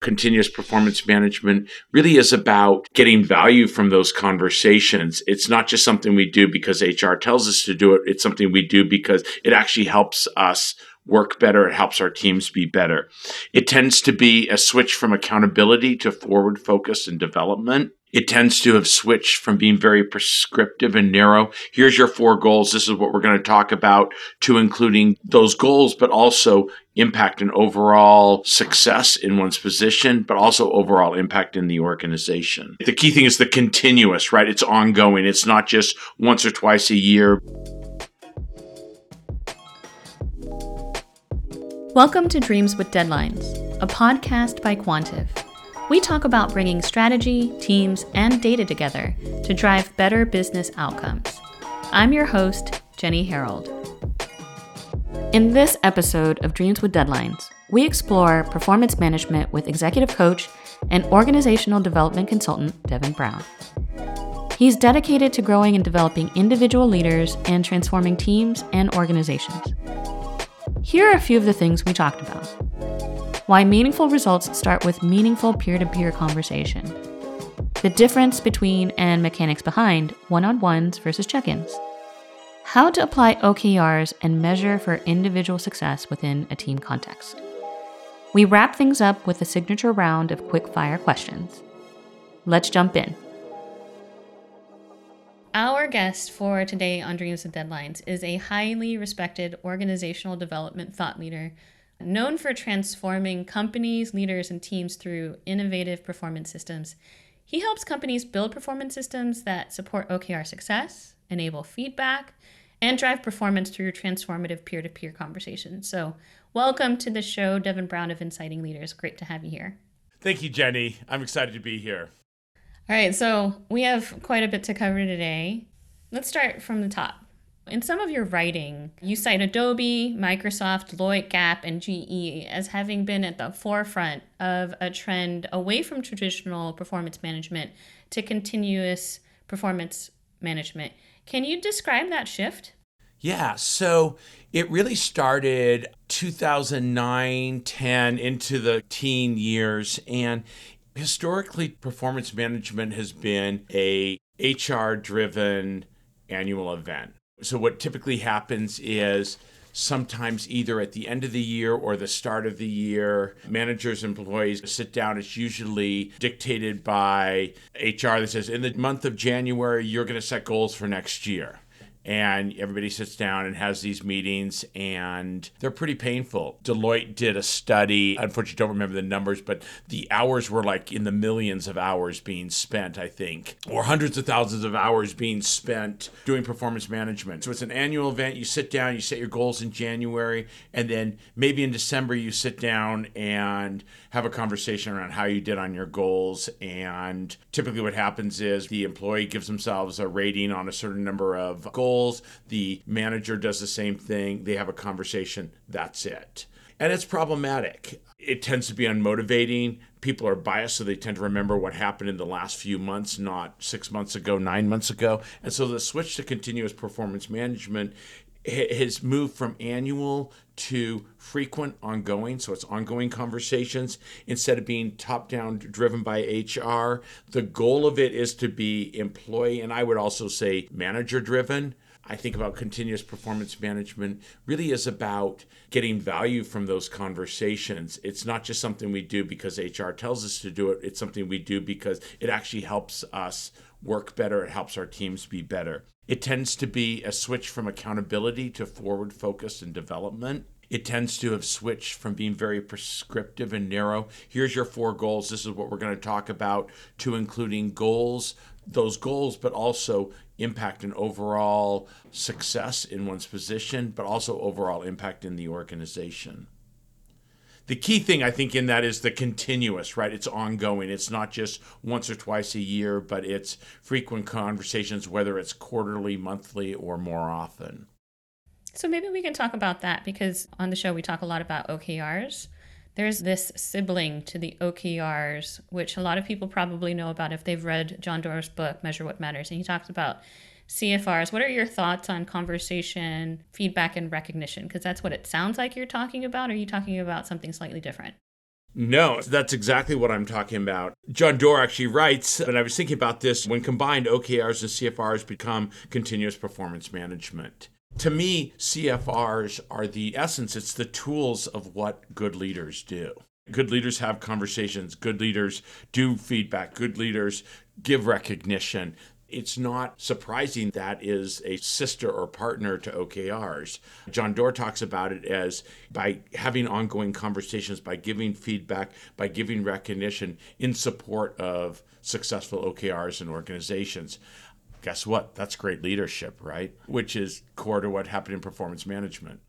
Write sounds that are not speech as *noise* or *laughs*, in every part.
continuous performance management really is about getting value from those conversations. It's not just something we do because HR tells us to do it. It's something we do because it actually helps us work better. It helps our teams be better. It tends to be a switch from accountability to forward focus and development. It tends to have switched from being very prescriptive and narrow. Here's your four goals. This is what we're going to talk about to including those goals, but also impact and overall success in one's position, but also overall impact in the organization. The key thing is the continuous, right? It's ongoing. It's not just once or twice a year. Welcome to Dreams with Deadlines, a podcast by Quantive. We talk about bringing strategy, teams, and data together to drive better business outcomes. I'm your host, Jenny Herald. In this episode of Dreams with Deadlines, we explore performance management with executive coach and organizational development consultant Devon Brown. He's dedicated to growing and developing individual leaders and transforming teams and organizations. Here are a few of the things we talked about. Why meaningful results start with meaningful peer to peer conversation. The difference between and mechanics behind one on ones versus check ins. How to apply OKRs and measure for individual success within a team context. We wrap things up with a signature round of quick fire questions. Let's jump in. Our guest for today on Dreams and Deadlines is a highly respected organizational development thought leader known for transforming companies, leaders, and teams through innovative performance systems. He helps companies build performance systems that support OKR success, enable feedback, and drive performance through transformative peer to peer conversations. So, welcome to the show, Devon Brown of Inciting Leaders. Great to have you here. Thank you, Jenny. I'm excited to be here. All right, so we have quite a bit to cover today. Let's start from the top. In some of your writing, you cite Adobe, Microsoft, Deloitte, Gap, and GE as having been at the forefront of a trend away from traditional performance management to continuous performance management. Can you describe that shift? Yeah, so it really started 2009, 10 into the teen years and historically performance management has been a HR driven annual event. So what typically happens is sometimes either at the end of the year or the start of the year managers employees sit down. It's usually dictated by hr that says in the month of january you're going to set goals for next year and everybody sits down and has these meetings and they're pretty painful. Deloitte did a study, unfortunately don't remember the numbers, but the hours were like in the millions of hours being spent, I think, or hundreds of thousands of hours being spent doing performance management. So it's an annual event, you sit down, you set your goals in January, and then maybe in December you sit down and have a conversation around how you did on your goals and typically what happens is the employee gives themselves a rating on a certain number of goals. The manager does the same thing. They have a conversation. That's it. And it's problematic. It tends to be unmotivating. People are biased, so they tend to remember what happened in the last few months, not six months ago, nine months ago. And so the switch to continuous performance management has moved from annual to frequent ongoing so it's ongoing conversations instead of being top down driven by hr the goal of it is to be employee and i would also say manager driven I think about continuous performance management really is about getting value from those conversations. It's not just something we do because HR tells us to do it, it's something we do because it actually helps us work better, it helps our teams be better. It tends to be a switch from accountability to forward focus and development. It tends to have switched from being very prescriptive and narrow. Here's your four goals. This is what we're going to talk about, to including goals, those goals, but also impact and overall success in one's position, but also overall impact in the organization the key thing I think in that is the continuous, right? It's ongoing. It's not just once or twice a year, but it's frequent conversations, whether it's quarterly, monthly, or more often. So maybe we can talk about that because on the show we talk a lot about OKRs. There's this sibling to the OKRs, which a lot of people probably know about if they've read John Doerr's book, Measure What Matters. And he talks about CFRs. What are your thoughts on conversation, feedback, and recognition? Because that's what it sounds like you're talking about. Are you talking about something slightly different? No, that's exactly what I'm talking about. John Doerr actually writes, and I was thinking about this when combined, OKRs and CFRs become continuous performance management. To me, CFRs are the essence, it's the tools of what good leaders do. Good leaders have conversations, good leaders do feedback, good leaders give recognition it's not surprising that is a sister or partner to OKRs. John Doerr talks about it as by having ongoing conversations, by giving feedback, by giving recognition in support of successful OKRs and organizations. Guess what? That's great leadership, right? Which is core to what happened in performance management.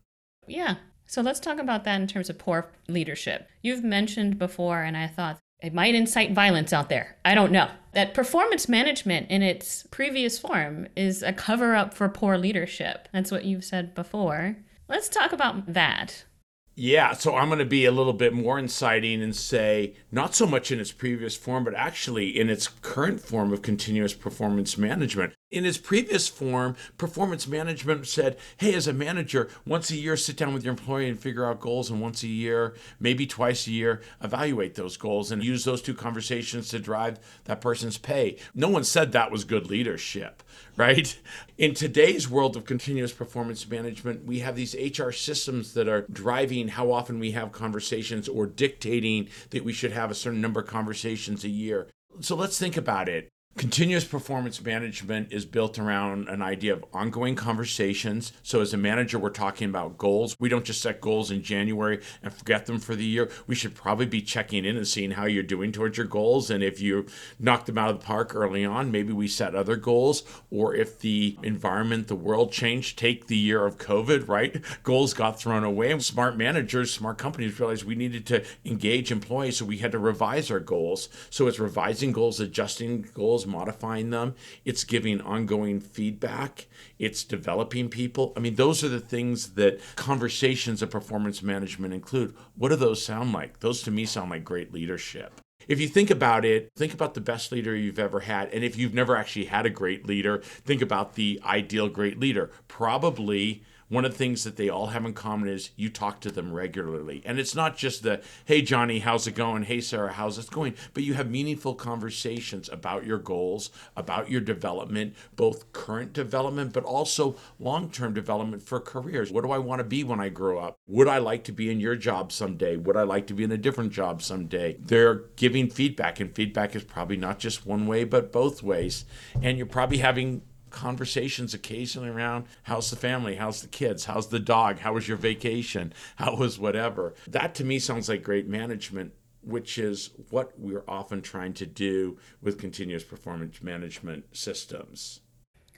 Yeah. So let's talk about that in terms of poor leadership. You've mentioned before, and I thought it might incite violence out there. I don't know. That performance management in its previous form is a cover up for poor leadership. That's what you've said before. Let's talk about that. Yeah, so I'm going to be a little bit more inciting and say not so much in its previous form, but actually in its current form of continuous performance management. In its previous form, performance management said, hey, as a manager, once a year, sit down with your employee and figure out goals, and once a year, maybe twice a year, evaluate those goals and use those two conversations to drive that person's pay. No one said that was good leadership, right? In today's world of continuous performance management, we have these HR systems that are driving how often we have conversations or dictating that we should have a certain number of conversations a year. So let's think about it. Continuous performance management is built around an idea of ongoing conversations. So, as a manager, we're talking about goals. We don't just set goals in January and forget them for the year. We should probably be checking in and seeing how you're doing towards your goals. And if you knocked them out of the park early on, maybe we set other goals. Or if the environment, the world changed, take the year of COVID, right? Goals got thrown away. Smart managers, smart companies realized we needed to engage employees. So, we had to revise our goals. So, it's revising goals, adjusting goals modifying them, it's giving ongoing feedback, it's developing people. I mean, those are the things that conversations of performance management include. What do those sound like? Those to me sound like great leadership. If you think about it, think about the best leader you've ever had. And if you've never actually had a great leader, think about the ideal great leader. Probably one of the things that they all have in common is you talk to them regularly. And it's not just the, hey, Johnny, how's it going? Hey, Sarah, how's it going? But you have meaningful conversations about your goals, about your development, both current development, but also long term development for careers. What do I want to be when I grow up? Would I like to be in your job someday? Would I like to be in a different job someday? They're giving feedback, and feedback is probably not just one way, but both ways. And you're probably having conversations occasionally around how's the family, how's the kids, how's the dog, how was your vacation, *laughs* how was whatever. That to me sounds like great management, which is what we're often trying to do with continuous performance management systems.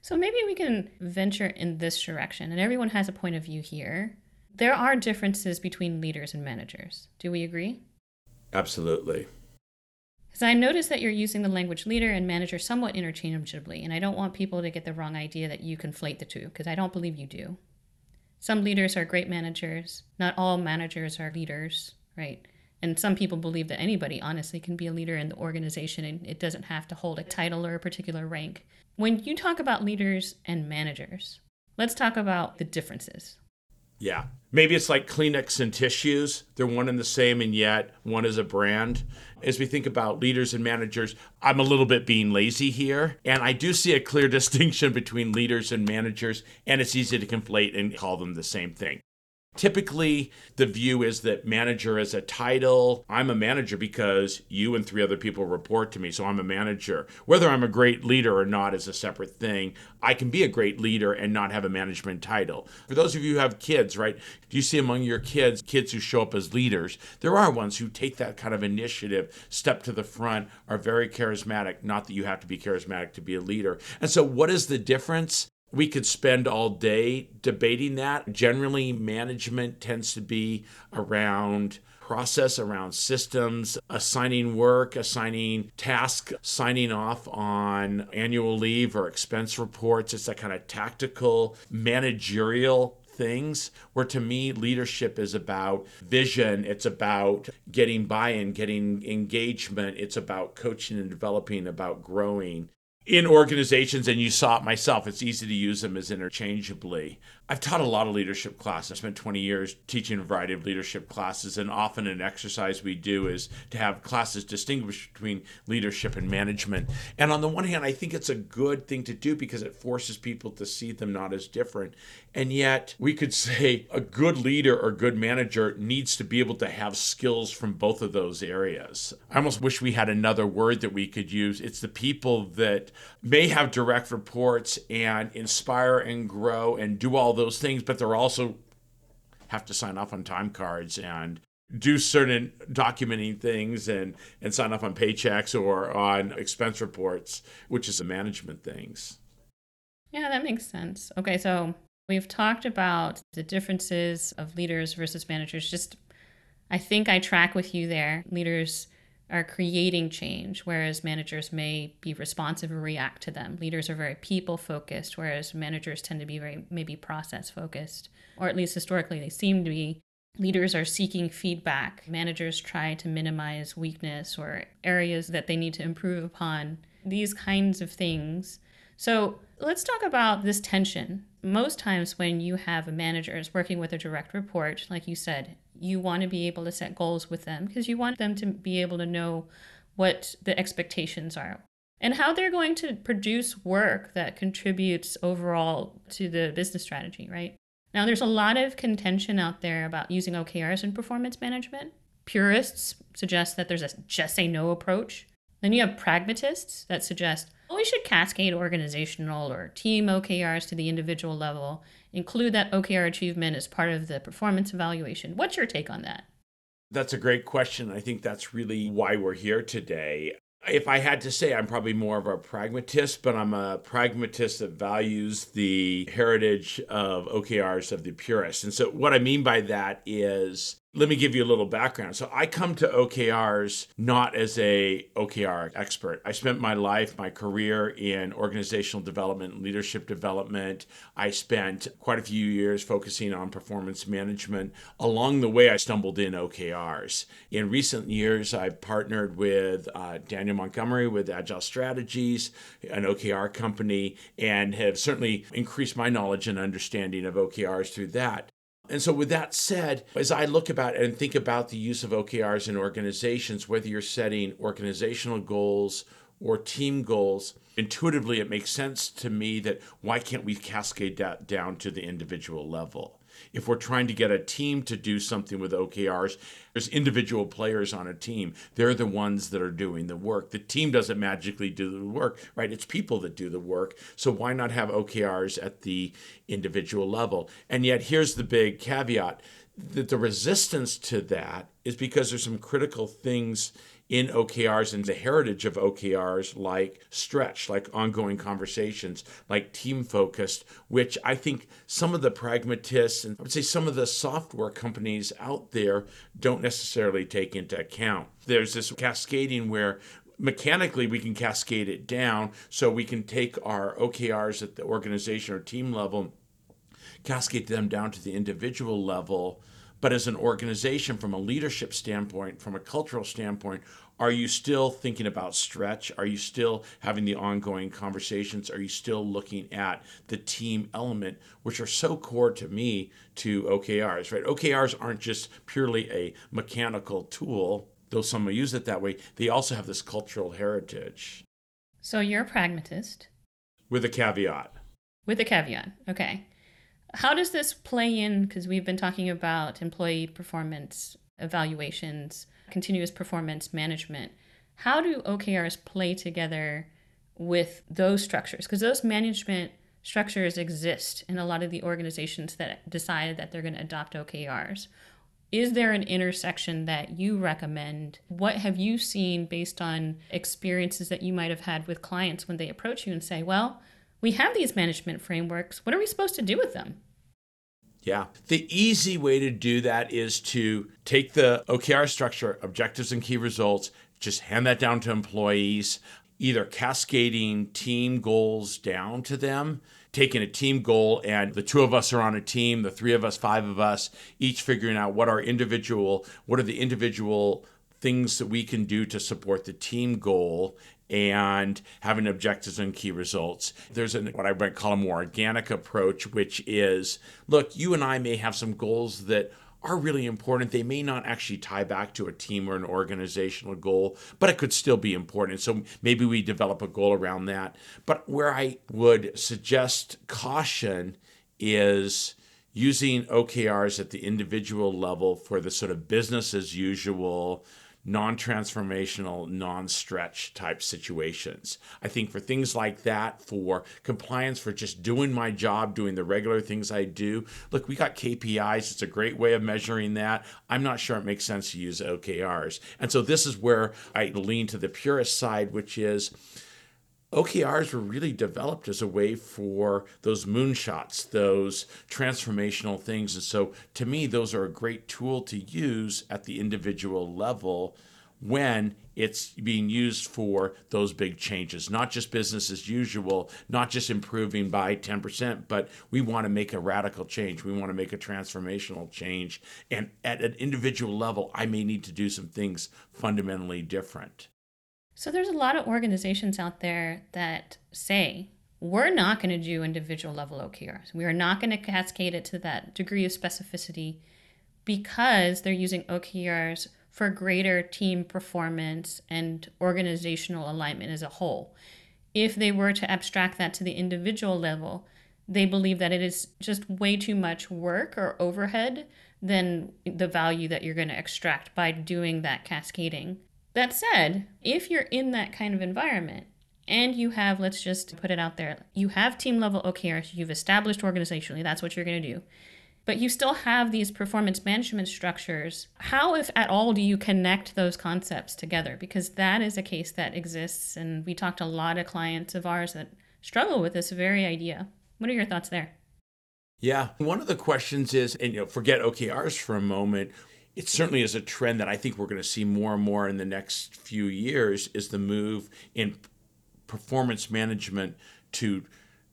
So maybe we can venture in this direction, and everyone has a point of view here. There are differences between leaders and managers. Do we agree? Absolutely. Because I notice that you're using the language leader and manager somewhat interchangeably, and I don't want people to get the wrong idea that you conflate the two, because I don't believe you do. Some leaders are great managers. Not all managers are leaders, right? And some people believe that anybody, honestly, can be a leader in the organization and it doesn't have to hold a title or a particular rank. When you talk about leaders and managers, let's talk about the differences. Yeah. Maybe it's like Kleenex and tissues. They're one and the same, and yet one is a brand. As we think about leaders and managers, I'm a little bit being lazy here. And I do see a clear *laughs* distinction between leaders and managers, and it's easy to conflate and call them the same thing. Typically, the view is that manager is a title. I'm a manager because you and three other people report to me, so I'm a manager. Whether I'm a great leader or not is a separate thing. I can be a great leader and not have a management title. For those of you who have kids, right, do you see among your kids, kids who show up as leaders? There are ones who take that kind of initiative, step to the front, are very charismatic. Not that you have to be charismatic to be a leader. And so, what is the difference? We could spend all day debating that. Generally, management tends to be around process around systems, assigning work, assigning tasks, signing off on annual leave or expense reports. It's that kind of tactical, managerial things where to me leadership is about vision it's about getting buy-in getting engagement it's about coaching and developing about growing in organizations, and you saw it myself, it's easy to use them as interchangeably. I've taught a lot of leadership classes. I spent 20 years teaching a variety of leadership classes, and often an exercise we do is to have classes distinguish between leadership and management. And on the one hand, I think it's a good thing to do because it forces people to see them not as different. And yet, we could *laughs* say a good leader or good manager needs to be able to have skills from both of those areas. I almost wish we had another word that we could use. It's the people that may have direct reports and inspire and grow and do all those things, but they're also have to sign off on time cards and do certain documenting things and and sign off on paychecks or on expense reports, which is the management things. Yeah, that makes sense. Okay, so we've talked about the differences of leaders versus managers. Just I think I track with you there. Leaders are creating change, whereas managers may be responsive or react to them. Leaders are very people focused, whereas managers tend to be very maybe process focused, or at least historically they seem to be. Leaders are seeking feedback. Managers try to minimize weakness or areas that they need to improve upon. These kinds of things. So let's talk about this tension. Most times, when you have a manager is working with a direct report, like you said, you want to be able to set goals with them because you want them to be able to know what the expectations are and how they're going to produce work that contributes overall to the business strategy, right? Now, there's a lot of contention out there about using OKRs in performance management. Purists suggest that there's a just say no approach. Then you have pragmatists that suggest well, we should cascade organizational or team OKRs to the individual level include that OKR achievement as part of the performance evaluation. What's your take on that? That's a great question. I think that's really why we're here today. If I had to say, I'm probably more of a pragmatist, but I'm a pragmatist that values the heritage of OKRs of the purists. And so, what I mean by that is let me give you a little background. So I come to OKRs not as a OKR expert. I spent my life, my career in organizational development, leadership development. I spent quite a few years focusing on performance management. Along the way, I stumbled in OKRs. In recent years, I've partnered with uh, Daniel Montgomery with Agile Strategies, an OKR company, and have certainly increased my knowledge and understanding of OKRs through that. And so, with that said, as I look about and think about the use of OKRs in organizations, whether you're setting organizational goals or team goals, intuitively it makes sense to me that why can't we cascade that down to the individual level? If we're trying to get a team to do something with OKRs, there's individual players on a team. They're the ones that are doing the work. The team doesn't magically do the work, right? It's people that do the work. So why not have OKRs at the individual level? And yet, here's the big caveat that the resistance to that is because there's some critical things in OKRs and the heritage of OKRs like stretch, like ongoing conversations, like team focused, which I think some of the pragmatists and I would say some of the software companies out there don't necessarily take into account. There's this cascading where mechanically we can cascade it down so we can take our OKRs at the organization or team level, cascade them down to the individual level but as an organization, from a leadership standpoint, from a cultural standpoint, are you still thinking about stretch? Are you still having the ongoing conversations? Are you still looking at the team element, which are so core to me to OKRs, right? OKRs aren't just purely a mechanical tool, though some will use it that way. They also have this cultural heritage. So you're a pragmatist. With a caveat. With a caveat. Okay. How does this play in? Because we've been talking about employee performance evaluations, continuous performance management. How do OKRs play together with those structures? Because those management structures exist in a lot of the organizations that decided that they're going to adopt OKRs. Is there an intersection that you recommend? What have you seen based on experiences that you might have had with clients when they approach you and say, well, we have these management frameworks. What are we supposed to do with them? Yeah. The easy way to do that is to take the OKR structure, objectives and key results, just hand that down to employees, either cascading team goals down to them, taking a team goal, and the two of us are on a team, the three of us, five of us, each figuring out what our individual, what are the individual things that we can do to support the team goal and having objectives and key results. There's an, what I might call a more organic approach, which is look, you and I may have some goals that are really important. They may not actually tie back to a team or an organizational goal, but it could still be important. So maybe we develop a goal around that. But where I would suggest caution is using OKRs at the individual level for the sort of business as usual non transformational, non stretch type situations. I think for things like that, for compliance, for just doing my job, doing the regular things I do, look, we got KPIs. It's a great way of measuring that. I'm not sure it makes sense to use OKRs. And so this is where I lean to the purist side, which is, OKRs were really developed as a way for those moonshots, those transformational things. And so to me, those are a great tool to use at the individual level when it's being used for those big changes, not just business as usual, not just improving by 10%, but we want to make a radical change. We want to make a transformational change. And at an individual level, I may need to do some things fundamentally different. So there's a lot of organizations out there that say, we're not going to do individual level OKRs. We are not going to cascade it to that degree of specificity because they're using OKRs for greater team performance and organizational alignment as a whole. If they were to abstract that to the individual level, they believe that it is just way too much work or overhead than the value that you're going to extract by doing that cascading. That said, if you're in that kind of environment and you have, let's just put it out there, you have team level OKRs, you've established organizationally, that's what you're going to do, but you still have these performance management structures, how, if at all, do you connect those concepts together? Because that is a case that exists, and we talked to a lot of clients of ours that struggle with this very idea. What are your thoughts there? Yeah, one of the questions is, and you know, forget OKRs for a moment it certainly is a trend that I think we're going to see more and more in the next few years is the move in performance management to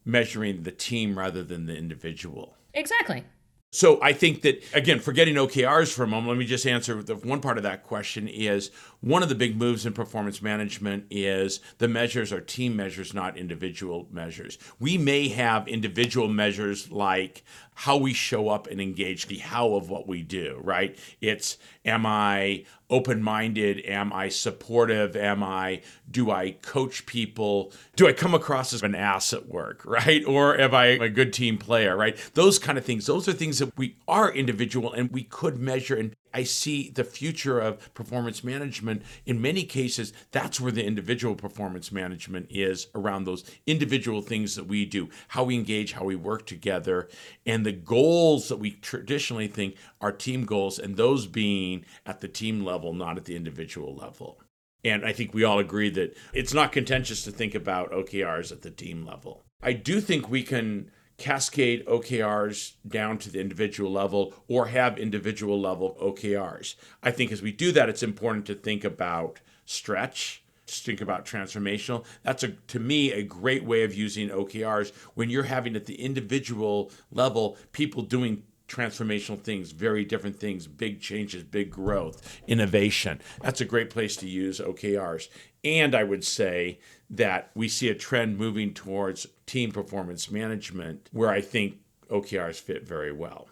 measuring the team rather than the individual. Exactly. So I think that again, forgetting OKRs for a moment, let me just answer the one part of that question is one of the big moves in performance management is the measures are team measures, not individual measures. We may have individual measures like how we show up and engage, the how of what we do, right? It's am I open minded? Am I supportive? Am I, do I coach people? Do I come across as an ass at work, *laughs* right? Or am I a good team player, right? Those kind of things. Those are things that we are individual and we could measure and I see the future of performance management. In many cases, that's where the individual performance management is around those individual things that we do, how we engage, how we work together, and the goals that we traditionally think are team goals, and those being at the team level, not at the individual level. And I think we all agree that it's not contentious to think about OKRs at the team level. I do think we can cascade OKRs down to the individual level or have individual level OKRs. I think as we do that, it's important to think about stretch, think about transformational. That's a to me a great way of using OKRs when you're having at the individual level people doing transformational things, very different things, big changes, big growth, innovation. That's a great place to use OKRs. And I would say that we see a trend moving towards team performance management where I think OKRs fit very well.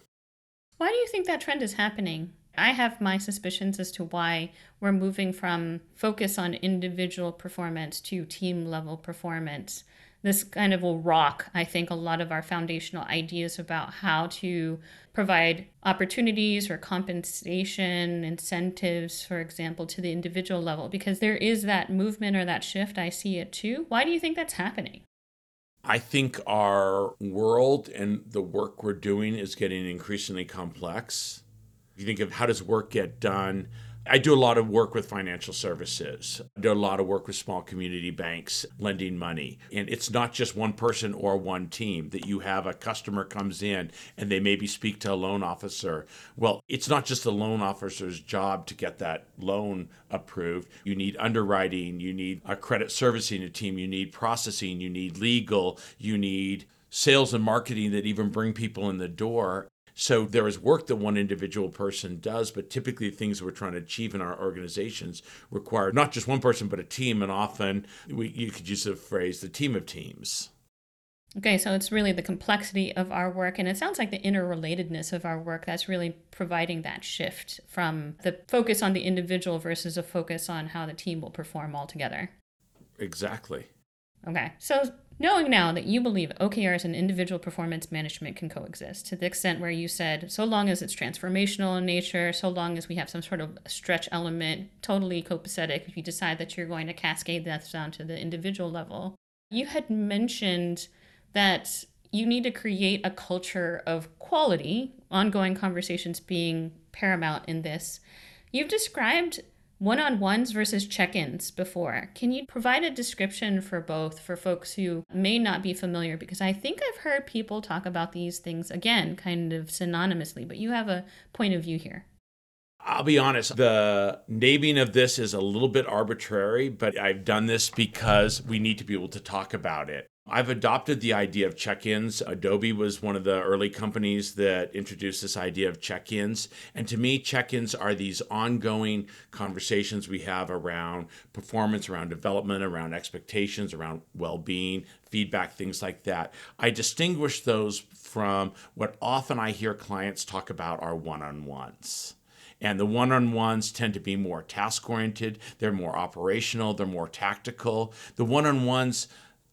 Why do you think that trend is happening? I have my suspicions as to why we're moving from focus on individual performance to team level performance this kind of will rock, I think, a lot of our foundational ideas about how to provide opportunities or compensation, incentives, for example, to the individual level, because there is that movement or that shift. I see it too. Why do you think that's happening? I think our world and the work we're doing is getting increasingly complex. You think of how does work get done, I do a lot of work with financial services. I do a lot of work with small community banks lending money. And it's not just one person or one team that you have a customer comes in and they maybe speak to a loan officer. Well, it's not just the loan officer's job to get that loan approved. You need underwriting, you need a credit servicing team, you need processing, you need legal, you need sales and marketing that even bring people in the door So there is work that one individual person does, but typically things we're trying to achieve in our organizations require not just one person, but a team. And often we, you could use the phrase the team of teams. Okay, so it's really the complexity of our work, and it sounds like the interrelatedness of our work that's really providing that shift from the focus on the individual versus a focus on how the team will perform all together. Exactly. Okay, so knowing now that you believe OKRs and individual performance management can coexist to the extent where you said, so long as it's transformational in nature, so long as we have some sort of stretch element, totally copacetic, if you decide that you're going to cascade that down to the individual level. You had mentioned that you need to create a culture of quality, ongoing conversations being paramount in this. You've described one on ones versus check ins before. Can you provide a description for both for folks who may not be familiar? Because I think I've heard people talk about these things again, kind of synonymously, but you have a point of view here. I'll be honest, the naming of this is a little bit arbitrary, but I've done this because we need to be able to talk about it. I've adopted the idea of check ins. Adobe was one of the early companies that introduced this idea of check ins. And to me, check ins are these ongoing conversations we have around performance, around development, around expectations, around well being, feedback, things like that. I distinguish those from what often I hear clients talk about are one on ones. And the one on ones tend to be more task oriented, they're more operational, they're more tactical. The one on ones,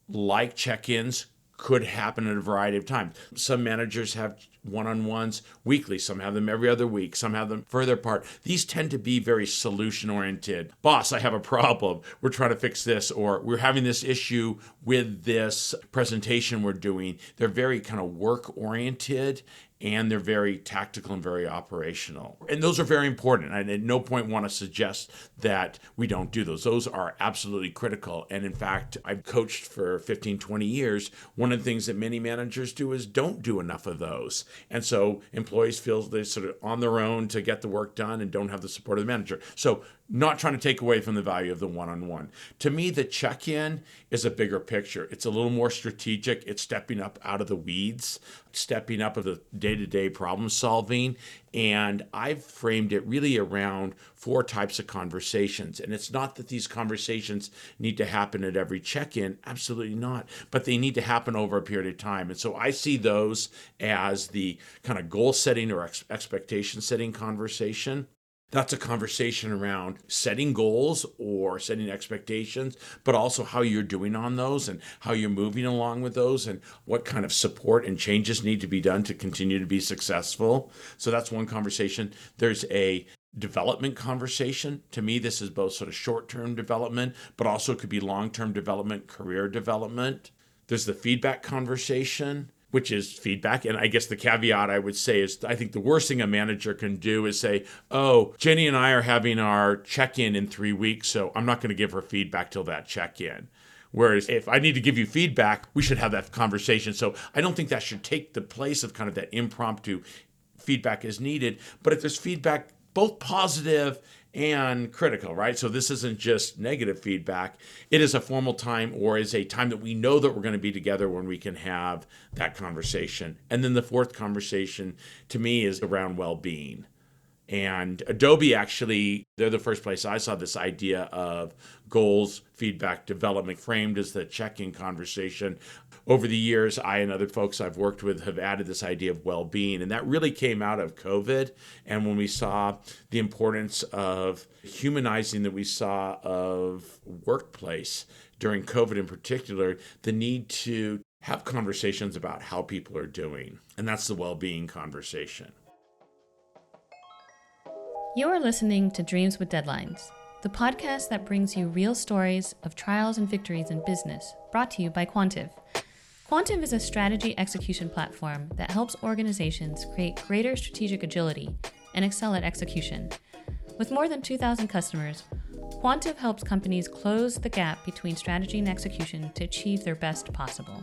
like check ins could happen at a variety of times. Some managers have one on ones weekly, some have them every other week, some have them further apart. These tend to be very solution oriented. Boss, I have a problem. We're trying to fix this, or we're having this issue with this presentation we're doing. They're very kind of work oriented and they're very tactical and very operational. And those are very important. I at no point want to suggest that we don't do those. Those are absolutely critical. And in fact, I've coached for 15, 20 years. One of the things that many managers do is don't do enough of those. And so employees feel they're sort of on their own to get the work done and don't have the support of the manager. So not trying to take away from the value of the one-on-one. To me, the check-in is a bigger picture. It's a little more strategic. It's stepping up out of the weeds, stepping up of the day-to-day problem solving. And I've framed it really around four types of conversations. And it's not that these conversations need to happen at every check-in, absolutely not, but they need to happen over a period of time. And so I see those as the kind of goal setting or ex- expectation setting conversation that's a conversation around setting goals or setting expectations, but also how you're doing on those and how you're moving along with those and what kind of support and changes need to be done to continue to be successful. So that's one conversation. There's a development conversation. To me, this is both sort of short term development, but also could be long term development, career development. There's the feedback conversation which is feedback. And I guess the caveat I would say is I think the worst thing a manager can do is say, oh, Jenny and I are having our check in in three weeks, so I'm not going to give her feedback till that check in. Whereas if I need to give you feedback, we should have that conversation. So I don't think that should take the place of kind of that impromptu feedback is needed. But if there's feedback, both positive and critical, right? So this isn't just negative feedback. It is a formal time or is a time that we know that we're going to be together when we can have that conversation. And then the fourth conversation to me is around well-being. And Adobe actually, they're the first place I saw this idea of goals, feedback, development framed as the check in conversation. Over the years, I and other folks I've worked with have added this idea of well being. And that really came out of COVID. And when we saw the importance of humanizing that we saw of workplace during COVID in particular, the need to have conversations about how people are doing. And that's the well being conversation. You're listening to Dreams with Deadlines, the podcast that brings you real stories of trials and victories in business, brought to you by Quantive. Quantive is a strategy execution platform that helps organizations create greater strategic agility and excel at execution. With more than 2,000 customers, Quantive helps companies close the gap between strategy and execution to achieve their best possible.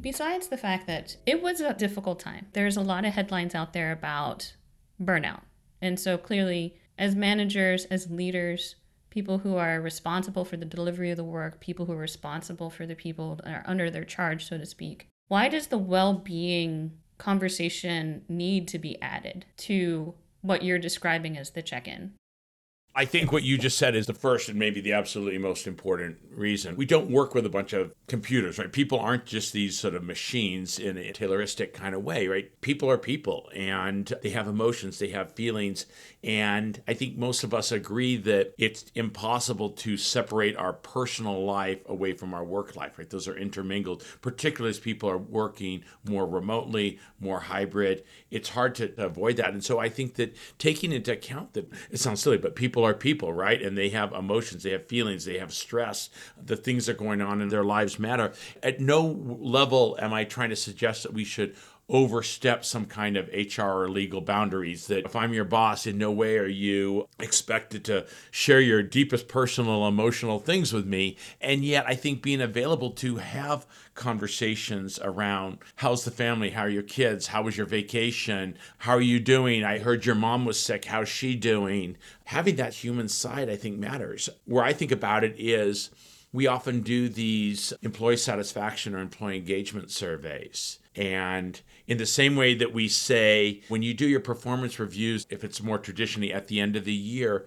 Besides the fact that it was a difficult time, there's a lot of headlines out there about burnout. And so clearly, as managers, as leaders, people who are responsible for the delivery of the work, people who are responsible for the people that are under their charge, so to speak, Why does the well being conversation need to be added to what you're describing as the check in? I think what you just said is the first and maybe the absolutely most important reason. We don't work with a bunch of computers, right? People aren't just these sort of machines in a Tayloristic kind of way, right? People are people and they have emotions, they have feelings. And I think most of us agree that it's impossible to separate our personal life away from our work life, right? Those are intermingled, particularly as people are working more remotely, more hybrid. It's hard to avoid that. And so I think that taking into account that it sounds silly, but people are people, right? And they have emotions, they have feelings, they have stress. The things that are going on in their lives matter. At no level am I trying to suggest that we should overstep some kind of HR or legal boundaries. That if I'm your boss, in no way are you expected to share your deepest personal, emotional things with me. And yet, I think being available to have conversations around how's the family, how are your kids, how was your vacation, how are you doing? I heard your mom was sick, how's she doing? Having that human side, I think, matters. Where I think about it is, we often do these employee satisfaction or employee engagement surveys. And in the same way that we say, when you do your performance reviews, if it's more traditionally at the end of the year,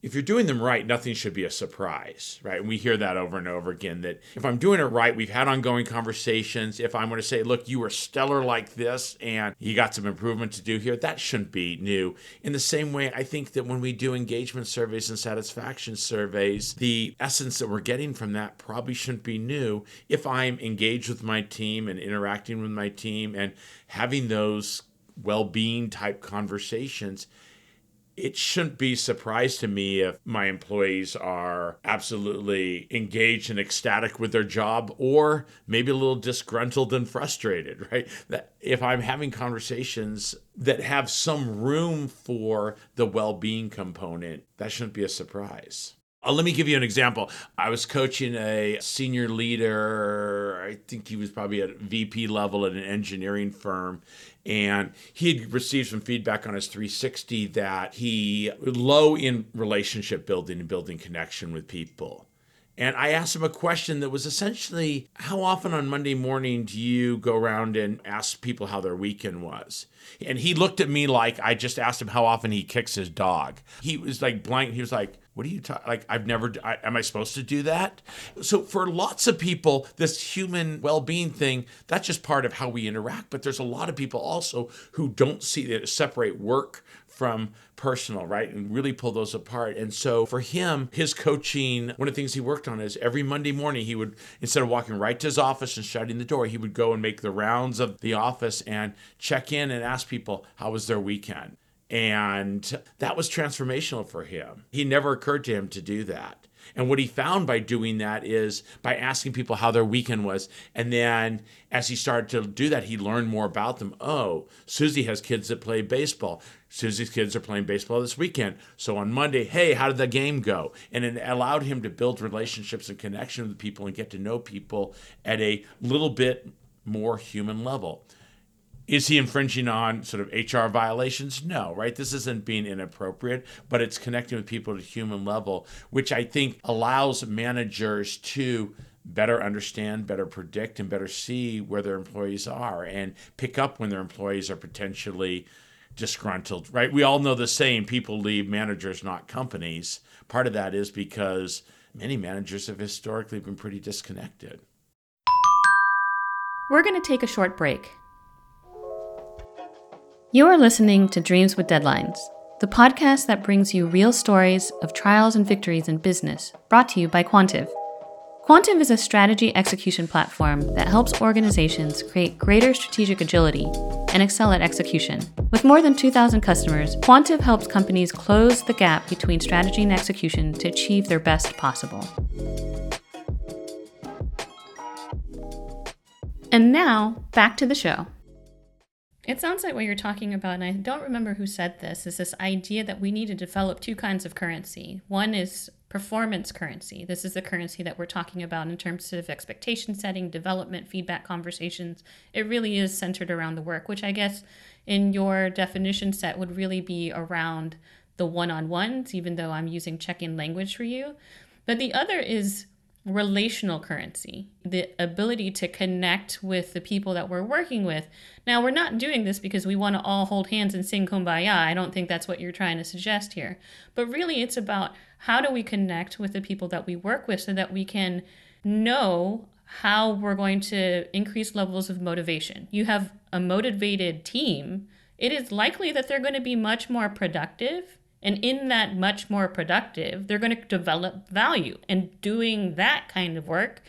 if you're doing them right, nothing should be a surprise, right? And we hear that over and over again that if I'm doing it right, we've had ongoing conversations. If I'm going to say, look, you were stellar like this and you got some improvement to do here, that shouldn't be new. In the same way, I think that when we do engagement surveys and satisfaction surveys, the essence that we're getting from that probably shouldn't be new if I'm engaged with my team and interacting with my team and having those well being type conversations it shouldn't be a surprise to me if my employees are absolutely engaged and ecstatic with their job or maybe a little disgruntled and frustrated, right? That if I'm having conversations that have some room for the well-being component, that shouldn't be a surprise. Uh, let me give you an example. I was coaching a senior leader, I think he was probably at VP level at an engineering firm, and he had received some feedback on his 360 that he low in relationship building and building connection with people. And I asked him a question that was essentially How often on Monday morning do you go around and ask people how their weekend was? And he looked at me like I just asked him how often he kicks his dog. He was like blank. He was like, what are you talking? Like, I've never, I, am I supposed to do that? So, for lots of people, this human well being thing, that's just part of how we interact. But there's a lot of people also who don't see it, separate work from personal, right? And really pull those apart. And so for him, his coaching, one of the things he worked on is every Monday morning, he would, instead of walking right to his office and shutting the door, he would go and make the rounds of the office and check in and ask people, how was their weekend? And that was transformational for him. He never occurred to him to do that. And what he found by doing that is by asking people how their weekend was. And then as he started to do that, he learned more about them. Oh, Susie has kids that play baseball. Susie's kids are playing baseball this weekend. So on Monday, hey, how did the game go? And it allowed him to build relationships and connection with people and get to know people at a little bit more human level. Is he infringing on sort of HR violations? No, right? This isn't being inappropriate, but it's connecting with people at a human level, which I think allows managers to better understand, better predict, and better see where their employees are and pick up when their employees are potentially disgruntled, right? We all know the saying people leave managers, not companies. Part of that is because many managers have historically been pretty disconnected. We're going to take a short break. You are listening to Dreams with Deadlines, the podcast that brings you real stories of trials and victories in business, brought to you by Quantive. Quantive is a strategy execution platform that helps organizations create greater strategic agility and excel at execution. With more than 2,000 customers, Quantive helps companies close the gap between strategy and execution to achieve their best possible. And now, back to the show. It sounds like what you're talking about, and I don't remember who said this, is this idea that we need to develop two kinds of currency. One is performance currency. This is the currency that we're talking about in terms of expectation setting, development, feedback conversations. It really is centered around the work, which I guess in your definition set would really be around the one on ones, even though I'm using check in language for you. But the other is relational currency, the ability to connect with the people that we're working with. Now, we're not doing this because we want to all hold hands and sing kumbaya. I don't think that's what you're trying to suggest here. But really, it's about how do we connect with the people that we work with so that we can know how we're going to increase levels of motivation. You have a motivated team, it is likely that they're going to be much more productive. And in that much more productive, they're going to develop value. And doing that kind of work,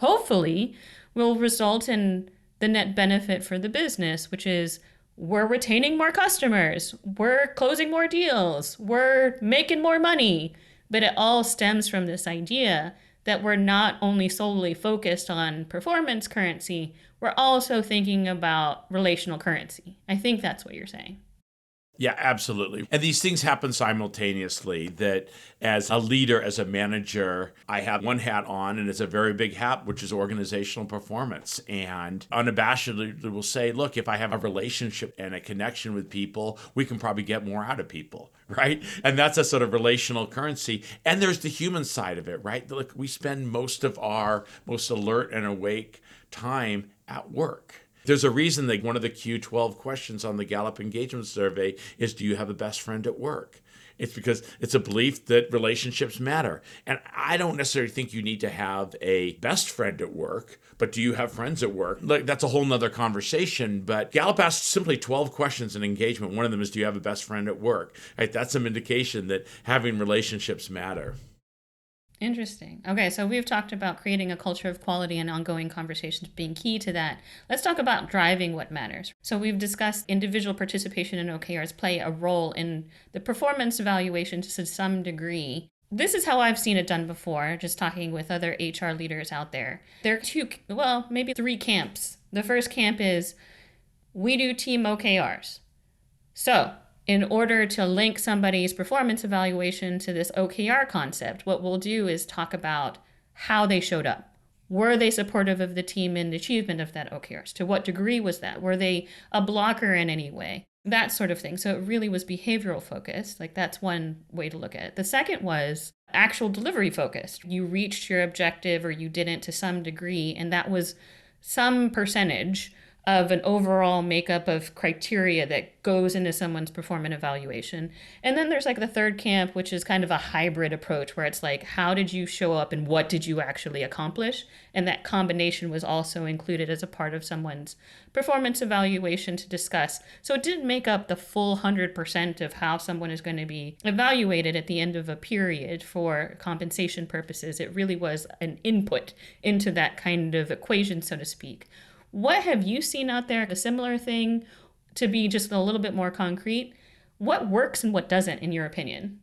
hopefully, will result in the net benefit for the business, which is we're retaining more customers, we're closing more deals, we're making more money. But it all stems from this idea that we're not only solely focused on performance currency, we're also thinking about relational currency. I think that's what you're saying. Yeah, absolutely. And these things happen simultaneously that as a leader, as a manager, I have one hat on and it's a very big hat, which is organizational performance. And unabashedly will say, look, if I have a relationship and a connection with people, we can probably get more out of people, *laughs* right? And that's a sort of relational currency. And there's the human side of it, right? Look, we spend most of our most alert and awake time at work there's a reason that one of the Q12 questions on the Gallup engagement survey is Do you have a best friend at work? It's because it's a belief that relationships matter. And I don't necessarily think you need to have a best friend at work, but do you have friends at work? Like that's a whole nother conversation. But Gallup asked simply 12 questions in engagement. One of them is Do you have a best friend at work? Right? That's some indication that having relationships matter. Interesting. Okay, so we've talked about creating a culture of quality and ongoing conversations being key to that. Let's talk about driving what matters. So we've discussed individual participation in OKRs play a role in the performance evaluation to some degree. This is how I've seen it done before, just talking with other HR leaders out there. There are two, well, maybe three camps. The first camp is we do team OKRs. So in order to link somebody's performance evaluation to this OKR concept, what we'll do is talk about how they showed up. Were they supportive of the team in the achievement of that OKRs? To what degree was that? Were they a blocker in any way? That sort of thing. So it really was behavioral focused. Like that's one way to look at it. The second was actual delivery focused. You reached your objective or you didn't to some degree, and that was some percentage of an overall makeup of criteria that goes into someone's performance evaluation. And then there's like the third camp, which is kind of a hybrid approach where it's like, how did you show up and what did you actually accomplish? And that combination was also included as a part of someone's performance evaluation to discuss. So it didn't make up the full 100% of how someone is going to be evaluated at the end of a period for compensation purposes. It really was an input into that kind of equation, so to speak. What have you seen out there, a similar thing, to be just a little bit more concrete? What works and what doesn't, in your opinion?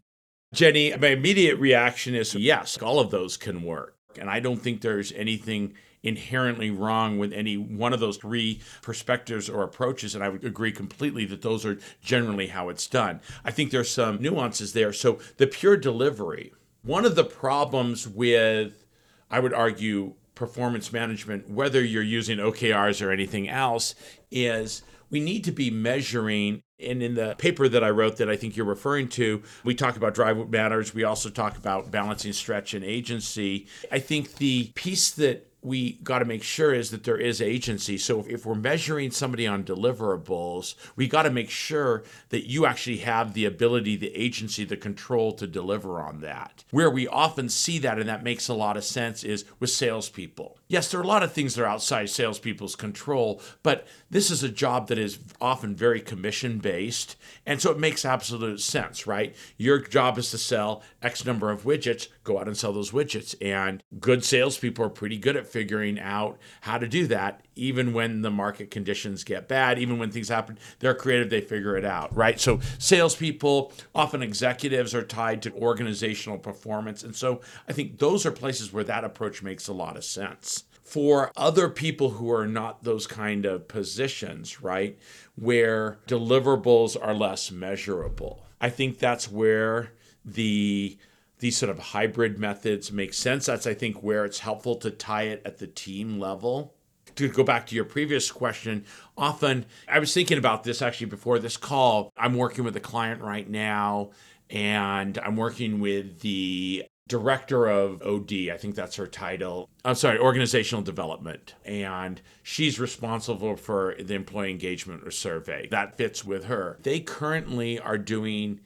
Jenny, my immediate reaction is yes, all of those can work. And I don't think there's anything inherently wrong with any one of those three perspectives or approaches. And I would agree completely that those are generally how it's done. I think there's some nuances there. So, the pure delivery, one of the problems with, I would argue, performance management, whether you're using OKRs or anything else, is we need to be measuring. And in the paper that I wrote that I think you're referring to, we talk about drive matters. We also talk about balancing stretch and agency. I think the piece that we got to make sure is that there is agency. So if, if we're measuring somebody on deliverables, we got to make sure that you actually have the ability, the agency, the control to deliver on that. Where we often see that, and that makes a lot of sense, is with salespeople. Yes, there are a lot of things that are outside salespeople's control, but this is a job that is often very commission based. And so it makes absolute sense, right? Your job is to sell X number of widgets, go out and sell those widgets. And good salespeople are pretty good at figuring out how to do that, even when the market conditions get bad, even when things happen. They're creative, they figure it out, right? So salespeople, often executives, are tied to organizational performance. And so I think those are places where that approach makes a lot of sense for other people who are not those kind of positions, right? Where deliverables are less measurable. I think that's where the these sort of hybrid methods make sense. That's I think where it's helpful to tie it at the team level. To go back to your previous question, often I was thinking about this actually before this call. I'm working with a client right now and I'm working with the director of OD. I think that's her title. I'm sorry, organizational development. And she's responsible for the employee engagement survey. That fits with her. They currently are doing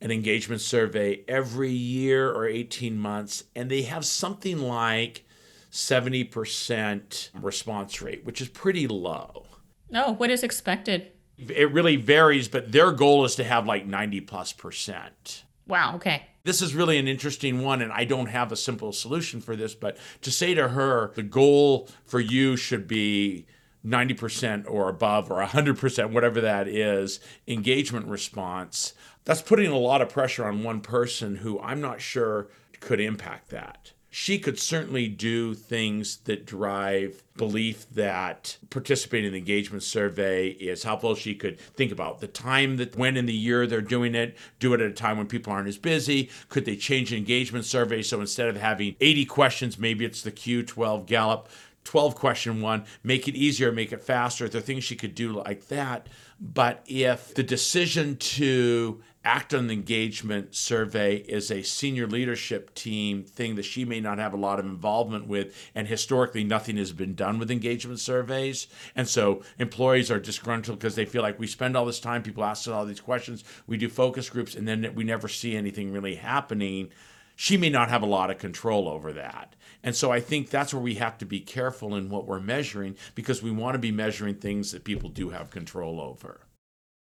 an engagement survey every year or 18 months, and they have something like 70% response rate, which is pretty low. Oh, what is expected? It really varies, but their goal is to have like 90 plus percent. Wow, okay. This is really an interesting one, and I don't have a simple solution for this, but to say to her, the goal for you should be 90% or above or 100%, whatever that is, engagement response, that's putting a lot of pressure on one person who I'm not sure could impact that she could certainly do things that drive belief that participating in the engagement survey is helpful. She could think about the time that when in the year they're doing it, do it at a time when people aren't as busy. Could they change the engagement survey so instead of having 80 questions, maybe it's the Q12 Gallup 12 question one, make it easier, make it faster. There are things she could do like that. But if the decision to act on the engagement survey is a senior leadership team thing that she may not have a lot of involvement with and historically nothing has been done with engagement surveys and so employees are disgruntled because they feel like we spend all this time people ask us all these questions we do focus groups and then we never see anything really happening she may not have a lot of control over that and so i think that's where we have to be careful in what we're measuring because we want to be measuring things that people do have control over.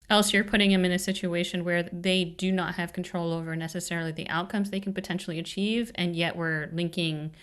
Else you're putting them in a situation where they do not have control over necessarily the outcomes they can potentially achieve and yet we're linking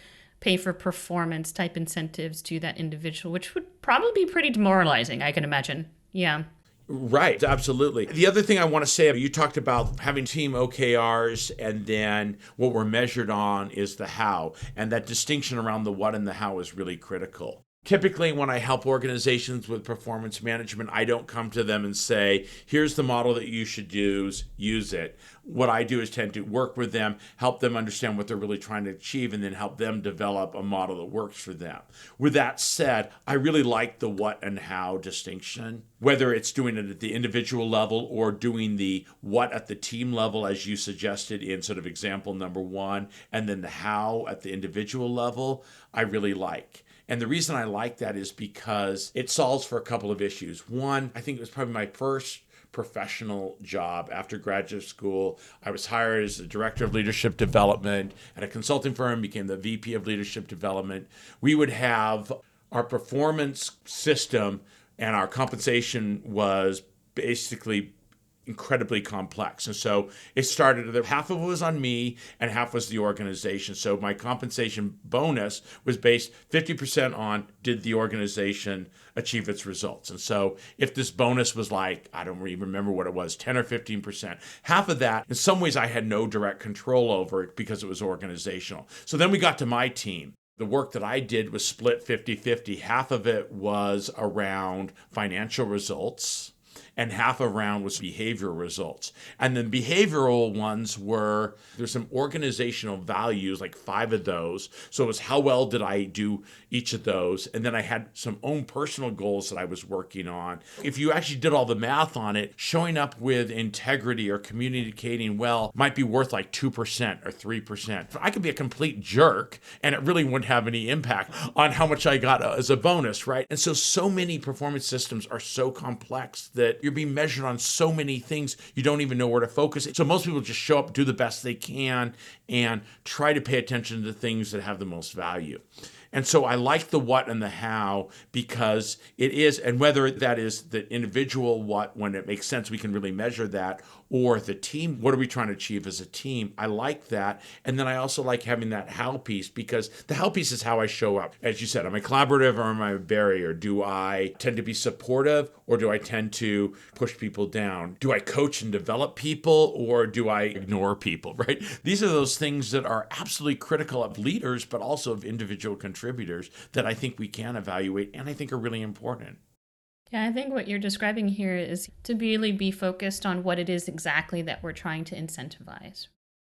pay for performance type incentives to that individual which would probably be pretty demoralizing i can imagine. Yeah Right, absolutely. The other thing I want to say, you talked about having team OKRs, and then what we're measured on is the how. And that distinction around the what and the how is really critical typically when i help organizations with performance management i don't come to them and say here's the model that you should use use it. What i do is tend to work with them help them understand what they're really trying to achieve and then help them develop a model that works for them. With that said i really like the what and how distinction whether it's doing it at the individual level or doing the what at the team level as you suggested in sort of example number one and then the how at the individual level i really like and the reason I like that is because it solves for a couple of issues. One, I think it was probably my first professional job after graduate school. I was hired as the director of leadership development at a consulting firm, became the VP of leadership development. We would have our performance system and our compensation was basically incredibly complex. And so it started that half of it was on me and half was the organization. So my compensation bonus was based 50% on did the organization achieve its results. And so if this bonus was like, I don't even remember what it was, 10 or 15%, half of that, in some ways I had no direct control over it because it was organizational. So then we got to my team. The work that I did was split 50 50. Half of it was around financial results and half around was behavioral results. And the behavioral ones were there's some organizational values, like five of those. So it was how well did I do each of those? And then I had some own personal goals that I was working on. If you actually did all the math on it, showing up with integrity or communicating well might be worth like 2% or 3%. I could be a complete jerk and it really wouldn't have any impact on how much I got as a bonus, right? And so, so many performance systems are so complex that you're being measured on so many things you don't even know where to focus. So most people just show up, do the best they can, and try to pay attention to the things that have the most value. And so I like the what and the how because it is, and whether that is the individual what, when it makes sense, we can really measure that, or the team, what are we trying to achieve as a team? I like that. And then I also like having that how piece because the how piece is how I show up. As you said, am I collaborative or am I a barrier? Do I tend to be supportive or do I tend to push people down? Do I coach and develop people or do I ignore people, *laughs* right? These are those things that are absolutely critical of leaders, but also of individual contributors that I think we can evaluate and I think are really important. Yeah, I think what you're describing here is to really be focused on what it is exactly that we're trying to incentivize.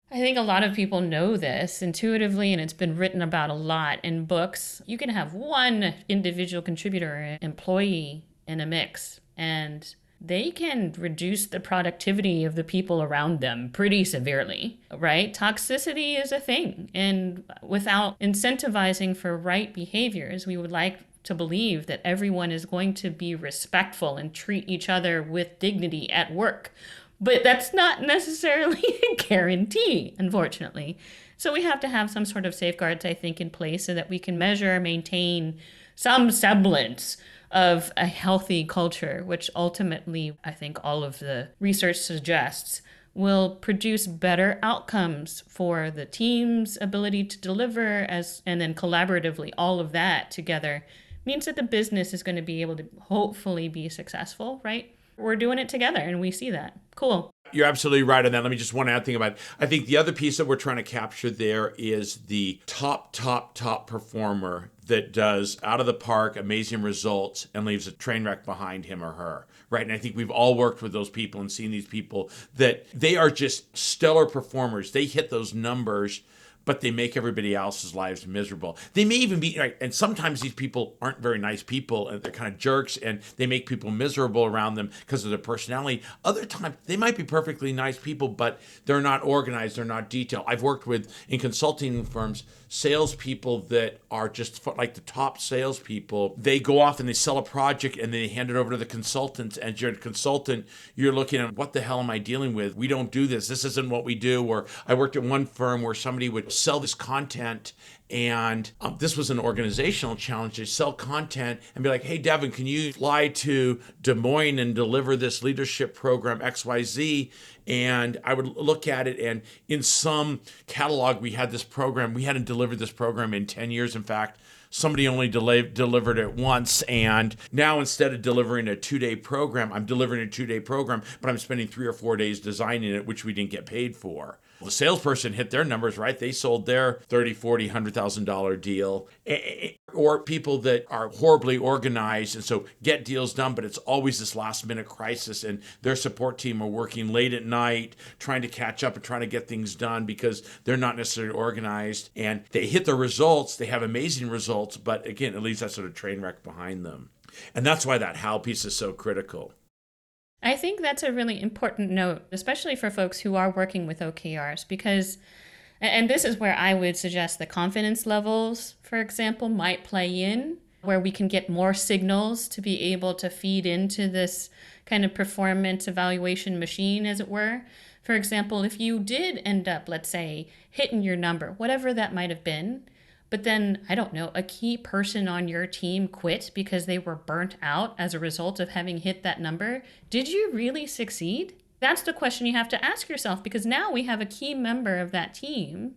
I think a lot of people know this intuitively, and it's been written about a lot in books. You can have one individual contributor, employee in a mix, and they can reduce the productivity of the people around them pretty severely, right? Toxicity is a thing. And without incentivizing for right behaviors, we would like to believe that everyone is going to be respectful and treat each other with dignity at work. But that's not necessarily *laughs* a guarantee, unfortunately. So we have to have some sort of safeguards, I think, in place so that we can measure, maintain some semblance of a healthy culture, which ultimately, I think all of the research suggests will produce better outcomes for the team's ability to deliver as and then collaboratively all of that together means that the business is going to be able to hopefully be successful, right? We're doing it together and we see that. Cool. You're absolutely right on that. Let me just one add thing about it. I think the other piece that we're trying to capture there is the top, top, top performer that does out of the park amazing results and leaves a train wreck behind him or her. Right. And I think we've all worked with those people and seen these people that they are just stellar performers. They hit those numbers but they make everybody else's lives miserable. They may even be right, and sometimes these people aren't very nice people, and they're kind of jerks, and they make people miserable around them because of their personality. Other times they might be perfectly nice people, but they're not organized, they're not detailed. I've worked with in consulting firms salespeople that are just like the top salespeople. They go off and they sell a project and they hand it over to the consultants. And you're a consultant, you're looking at what the hell am I dealing with? We don't do this. This isn't what we do. Or I worked at one firm where somebody would sell this content and um, this was an organizational challenge to sell content and be like, hey, Devon, can you fly to Des Moines and deliver this leadership program XYZ? And I would look at it, and in some catalog, we had this program. We hadn't delivered this program in 10 years. In fact, somebody only delay, delivered it once and now instead of delivering a two-day program i'm delivering a two-day program but i'm spending three or four days designing it which we didn't get paid for the salesperson hit their numbers right? They sold their 30 40 100000 dollar deal. Or people that are horribly organized and so get deals done but it's always this last minute crisis and their support team are working late at night trying to catch up and trying to get things done because they're not necessarily organized. And they hit the results. They have amazing results but again it leaves that sort of train wreck behind them. And that's why that how piece is so critical I think that's a really important note, especially for folks who are working with OKRs, because, and this is where I would suggest the confidence levels, for example, might play in, where we can get more signals to be able to feed into this kind of performance evaluation machine, as it were. For example, if you did end up, let's say, hitting your number, whatever that might have been, but then, I don't know, a key person on your team quit because they were burnt out as a result of having hit that number. Did you really succeed? That's the question you have to ask yourself because now we have a key member of that team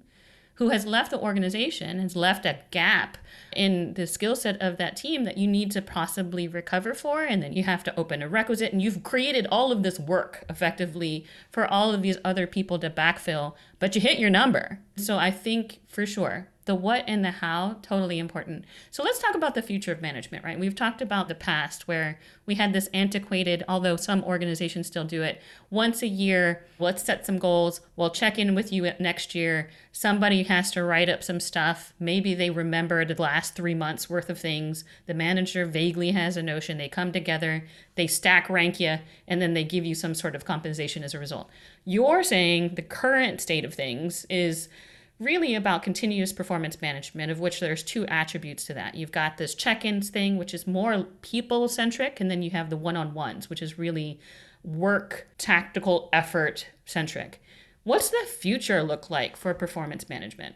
who has left the organization, has left a gap in the skill set of that team that you need to possibly recover for. And then you have to open a requisite, and you've created all of this work effectively for all of these other people to backfill, but you hit your number. So I think for sure the what and the how totally important. So let's talk about the future of management right? We've talked about the past where we had this antiquated although some organizations still do it once a year let's set some goals. We'll check in with you next year. Somebody has to write up some stuff. Maybe they remember the last three months worth of things. The manager vaguely has a notion. They come together they stack rank you and then they give you some sort of compensation as a result. You're saying the current state of things is really about continuous performance management, of which there's two attributes to that. You've got this check-ins thing, which is more people-centric, and then you have the one-on-ones, which is really work, tactical effort centric. What's the future look like for performance management?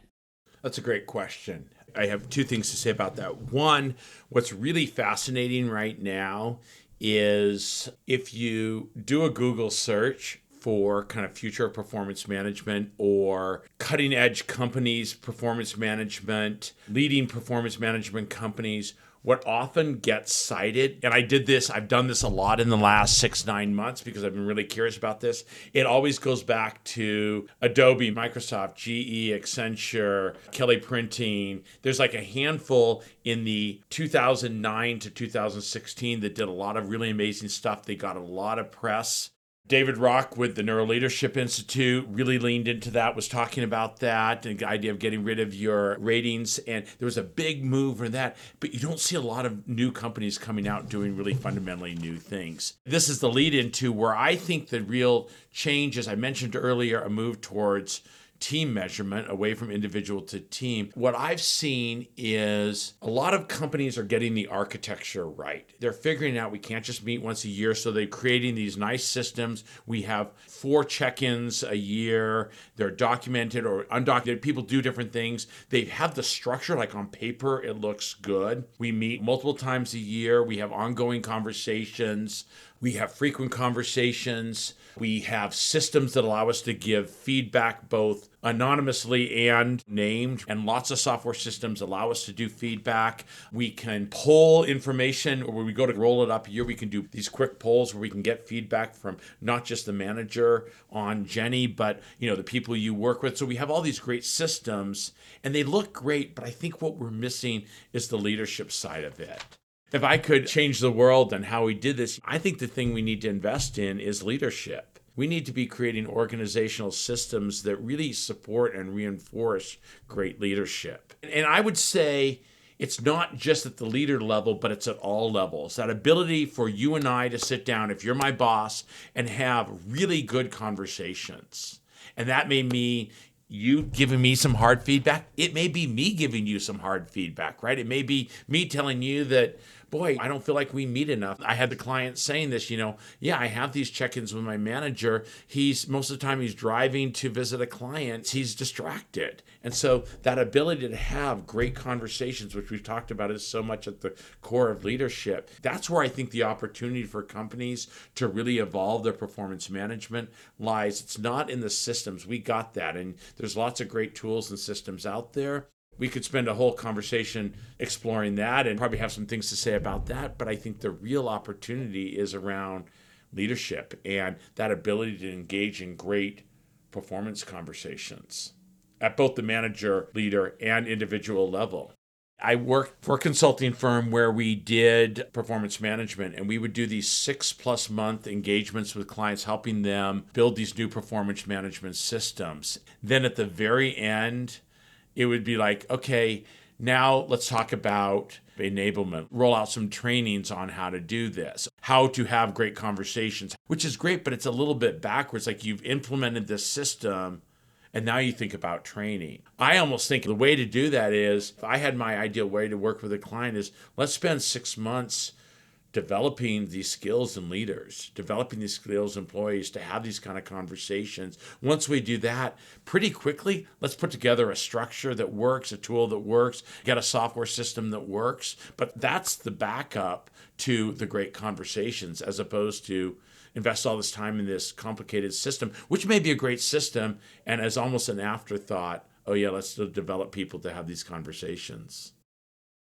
That's a great question. I have two things to say about that. One, what's really fascinating right now is if you do a Google search for kind of future performance management or cutting edge companies, performance management, leading performance management companies. What often gets cited, and I did this, I've done this a lot in the last six, nine months because I've been really curious about this. It always goes back to Adobe, Microsoft, GE, Accenture, Kelly Printing. There's like a handful in the 2009 to 2016 that did a lot of really amazing stuff. They got a lot of press David Rock with the Neuro Leadership Institute really leaned into that, was talking about that, and the idea of getting rid of your ratings. And there was a big move for that. But you don't see a lot of new companies coming out doing really fundamentally new things. This is the lead into where I think the real change, as I mentioned earlier, a move towards team measurement away from individual to team. What I've seen is a lot of companies are getting the architecture right. They're figuring out we can't just meet once a year, so they're creating these nice systems. We have four check ins a year, they're documented or undocumented. People do different things. They have the structure, like on paper, it looks good. We meet multiple times a year, we have ongoing conversations. We have frequent conversations. We have systems that allow us to give feedback both anonymously and named, and lots of software systems allow us to do feedback. We can pull information, or we go to roll it up here, we can do these quick polls where we can get feedback from not just the manager on Jenny, but you know the people you work with. So we have all these great systems, and they look great. But I think what we're missing is the leadership side of it if I could change the world and how we did this, I think the thing we need to invest in is leadership. We need to be creating organizational systems that really support and reinforce great leadership. And I would say it's not just at the leader level, but it's at all levels. That ability for you and I to sit down, if you're my boss, and have really good conversations. And that may mean you giving me some hard feedback. It may be me giving you some hard feedback, right? It may be me telling you that boy, I don't feel like we meet enough. I had the client saying this, you know, yeah, I have these check ins with my manager. He's most of the time he's driving to visit a client, he's distracted. And so that ability to have great conversations, which we've talked about, is so much at the core of leadership. That's where I think the opportunity for companies to really evolve their performance management lies. It's not in the systems. We got that. And there's lots of great tools and systems out there. We could spend a whole conversation exploring that and probably have some things to say about that. But I think the real opportunity is around leadership and that ability to engage in great performance conversations at both the manager, leader, and individual level. I worked for a consulting firm where we did performance management and we would do these six plus month engagements with clients, helping them build these new performance management systems. Then at the very end, it would be like, okay, now let's talk about enablement, roll out some trainings on how to do this, how to have great conversations, which is great, but it's a little bit backwards. Like you've implemented this system and now you think about training. I almost think the way to do that is if I had my ideal way to work with a client is let's spend six months developing these skills in leaders, developing these skills employees to have these kind of conversations. Once we do that, pretty quickly, let's put together a structure that works, a tool that works, get a software system that works. But that's the backup to the great conversations as opposed to invest all this time in this complicated system, which may be a great system and as almost an afterthought, oh yeah, let's develop people to have these conversations.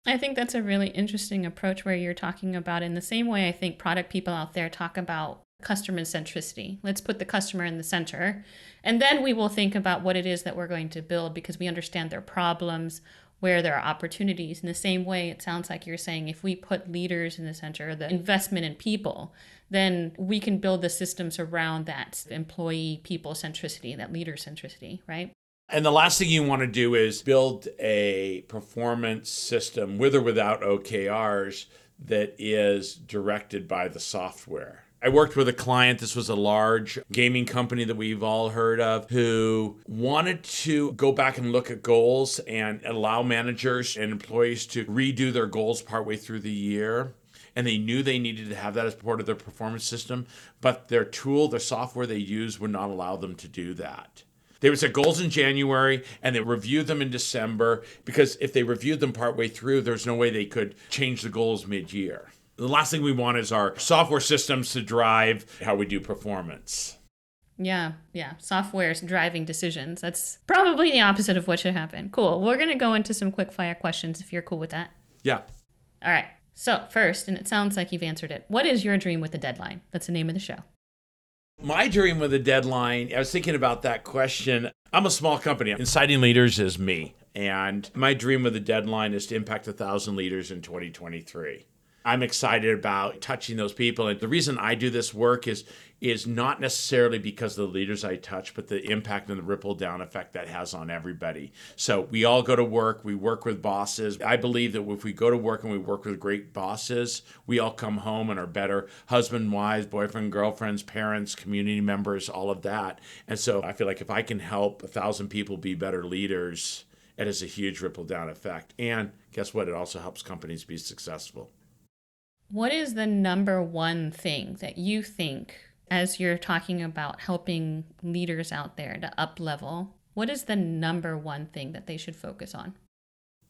I think that's a really interesting approach where you're talking about in the same way I think product people out there talk about customer centricity. Let's put the customer in the center. And then we will think about what it is that we're going to build because we understand their problems, where there are opportunities. In the same way, it sounds like you're saying if we put leaders in the center, the investment in people, then we can build the systems around that employee people centricity, that leader centricity, right? And the last thing you want to do is build a performance system with or without OKRs that is directed by the software. I worked with a client, this was a large gaming company that we've all heard of, who wanted to go back and look at goals and allow managers and employees to redo their goals partway through the year. And they knew they needed to have that as part of their performance system, but their tool, their software they use would not allow them to do that. They would set goals in January and they review them in December because if they reviewed them partway through, there's no way they could change the goals mid year. The last thing we want is our software systems to drive how we do performance. Yeah, yeah. Software is driving decisions. That's probably the opposite of what should happen. Cool. We're going to go into some quick fire questions if you're cool with that. Yeah. All right. So, first, and it sounds like you've answered it, what is your dream with the deadline? That's the name of the show. My dream with a deadline, I was thinking about that question. I'm a small company. Inciting leaders is me. And my dream with a deadline is to impact a thousand leaders in 2023. I'm excited about touching those people. And the reason I do this work is is not necessarily because of the leaders I touch, but the impact and the ripple down effect that has on everybody. So we all go to work, we work with bosses. I believe that if we go to work and we work with great bosses, we all come home and are better husband, wives, boyfriend, girlfriends, parents, community members, all of that. And so I feel like if I can help a thousand people be better leaders, it has a huge ripple down effect. And guess what? It also helps companies be successful. What is the number one thing that you think as you're talking about helping leaders out there to up level, what is the number one thing that they should focus on?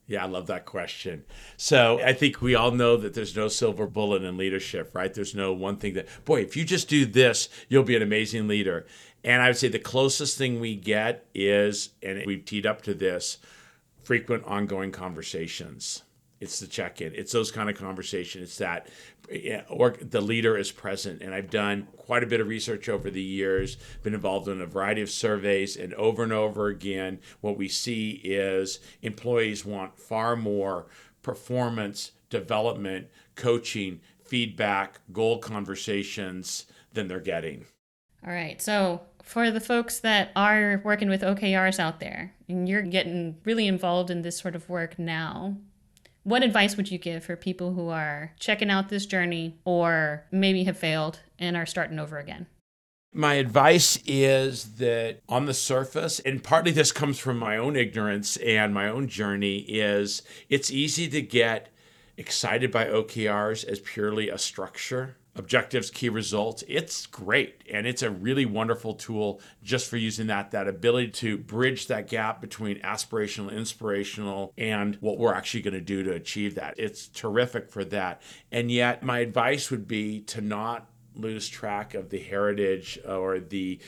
Yeah, I love that question. So I think we all know that there's no silver bullet in leadership, right? There's no one thing that, boy, if you just do this, you'll be an amazing leader. And I would say the closest thing we get is, and we've teed up to this, frequent ongoing conversations. It's the check in. It's those kind of conversations. It's that or the leader is present. And I've done quite a bit of research over the years, been involved in a variety of surveys, and over and over again, what we see is employees want far more performance, development, coaching, feedback, goal conversations than they're getting. All right. So, for the folks that are working with OKRs out there, and you're getting really involved in this sort of work now, what advice would you give for people who are checking out this journey or maybe have failed and are starting over again? My advice is that on the surface, and partly this comes from my own ignorance and my own journey, is it's easy to get excited by OKRs as purely a structure objectives key results it's great. And it's a really wonderful tool just for using that that ability to bridge that gap between aspirational inspirational and what we're actually going to do to achieve that. It's terrific for that. And yet my advice would be to not lose track of the heritage or the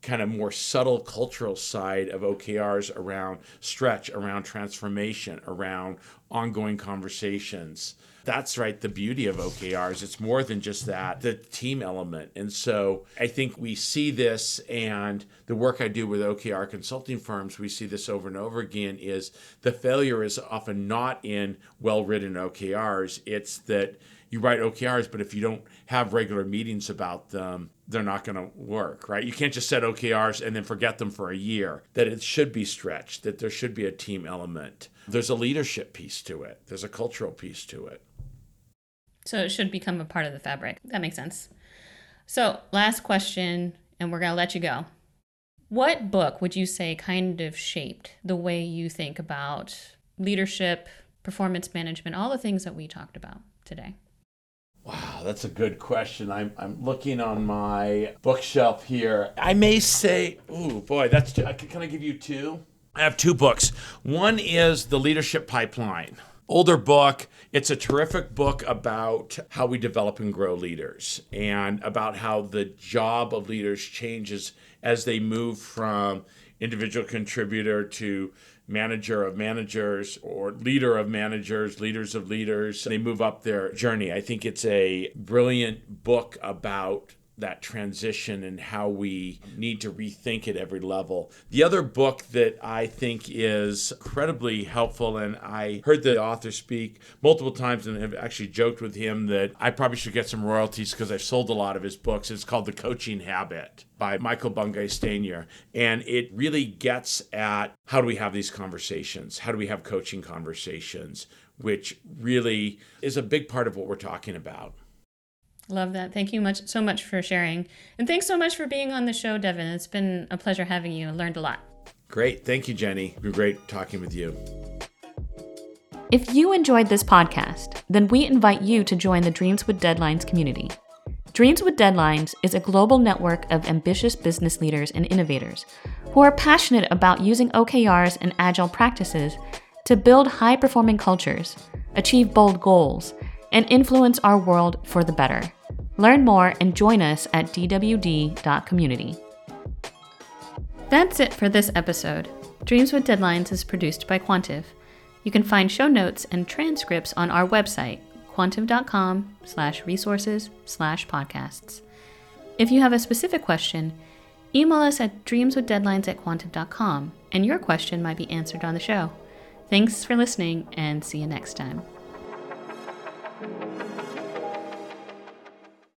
kind of more subtle cultural side of OKRs around stretch, around transformation, around ongoing conversations that's right the beauty of OKRs. It's more than just that, the team element. And so I think we see this and the work I do with OKR consulting firms, we see this over and over again is the failure is often not in well-written OKRs. It's that you write OKRs, but if you don't have regular meetings about them, they're not going to work, right? You can't just set OKRs and then forget them for a year. That it should be stretched, that there should be a team element. There's a leadership piece to it, there's a cultural piece to it. So it should become a part of the fabric. That makes sense. So, last question, and we're going to let you go. What book would you say kind of shaped the way you think about leadership, performance management, all the things that we talked about today? Wow, that's a good question. I'm, I'm looking on my bookshelf here. I may say, oh boy, that's can I give you two? I have two books. One is The Leadership Pipeline older book. It's a terrific book about how we develop and grow leaders and about how the job of leaders changes as they move from individual contributor to manager of managers or leader of managers, leaders of leaders. They move up their journey. I think it's a brilliant book about that transition and how we need to rethink at every level. The other book that I think is incredibly helpful, and I heard the author speak multiple times and have actually joked with him that I probably should get some royalties because I've sold a lot of his books. It's called The Coaching Habit by Michael Bungay Stanier. And it really gets at how do we have these conversations? How do we have coaching conversations? Which really is a big part of what we're talking about. Love that. Thank you much so much for sharing. And thanks so much for being on the show, Devon. It's been a pleasure having you. I learned a lot. Great. Thank you, Jenny. It's been great talking with you. If you enjoyed this podcast, then we invite you to join the Dreams with Deadlines community. Dreams with Deadlines is a global network of ambitious business leaders and innovators who are passionate about using OKRs and agile practices to build high performing cultures, achieve bold goals, and influence our world for the better. Learn more and join us at dwd.community. That's it for this episode. Dreams with Deadlines is produced by Quantive. You can find show notes and transcripts on our website, quantive.com slash resources slash podcasts. If you have a specific question, email us at dreamswithdeadlines at quantive.com and your question might be answered on the show. Thanks for listening and see you next time.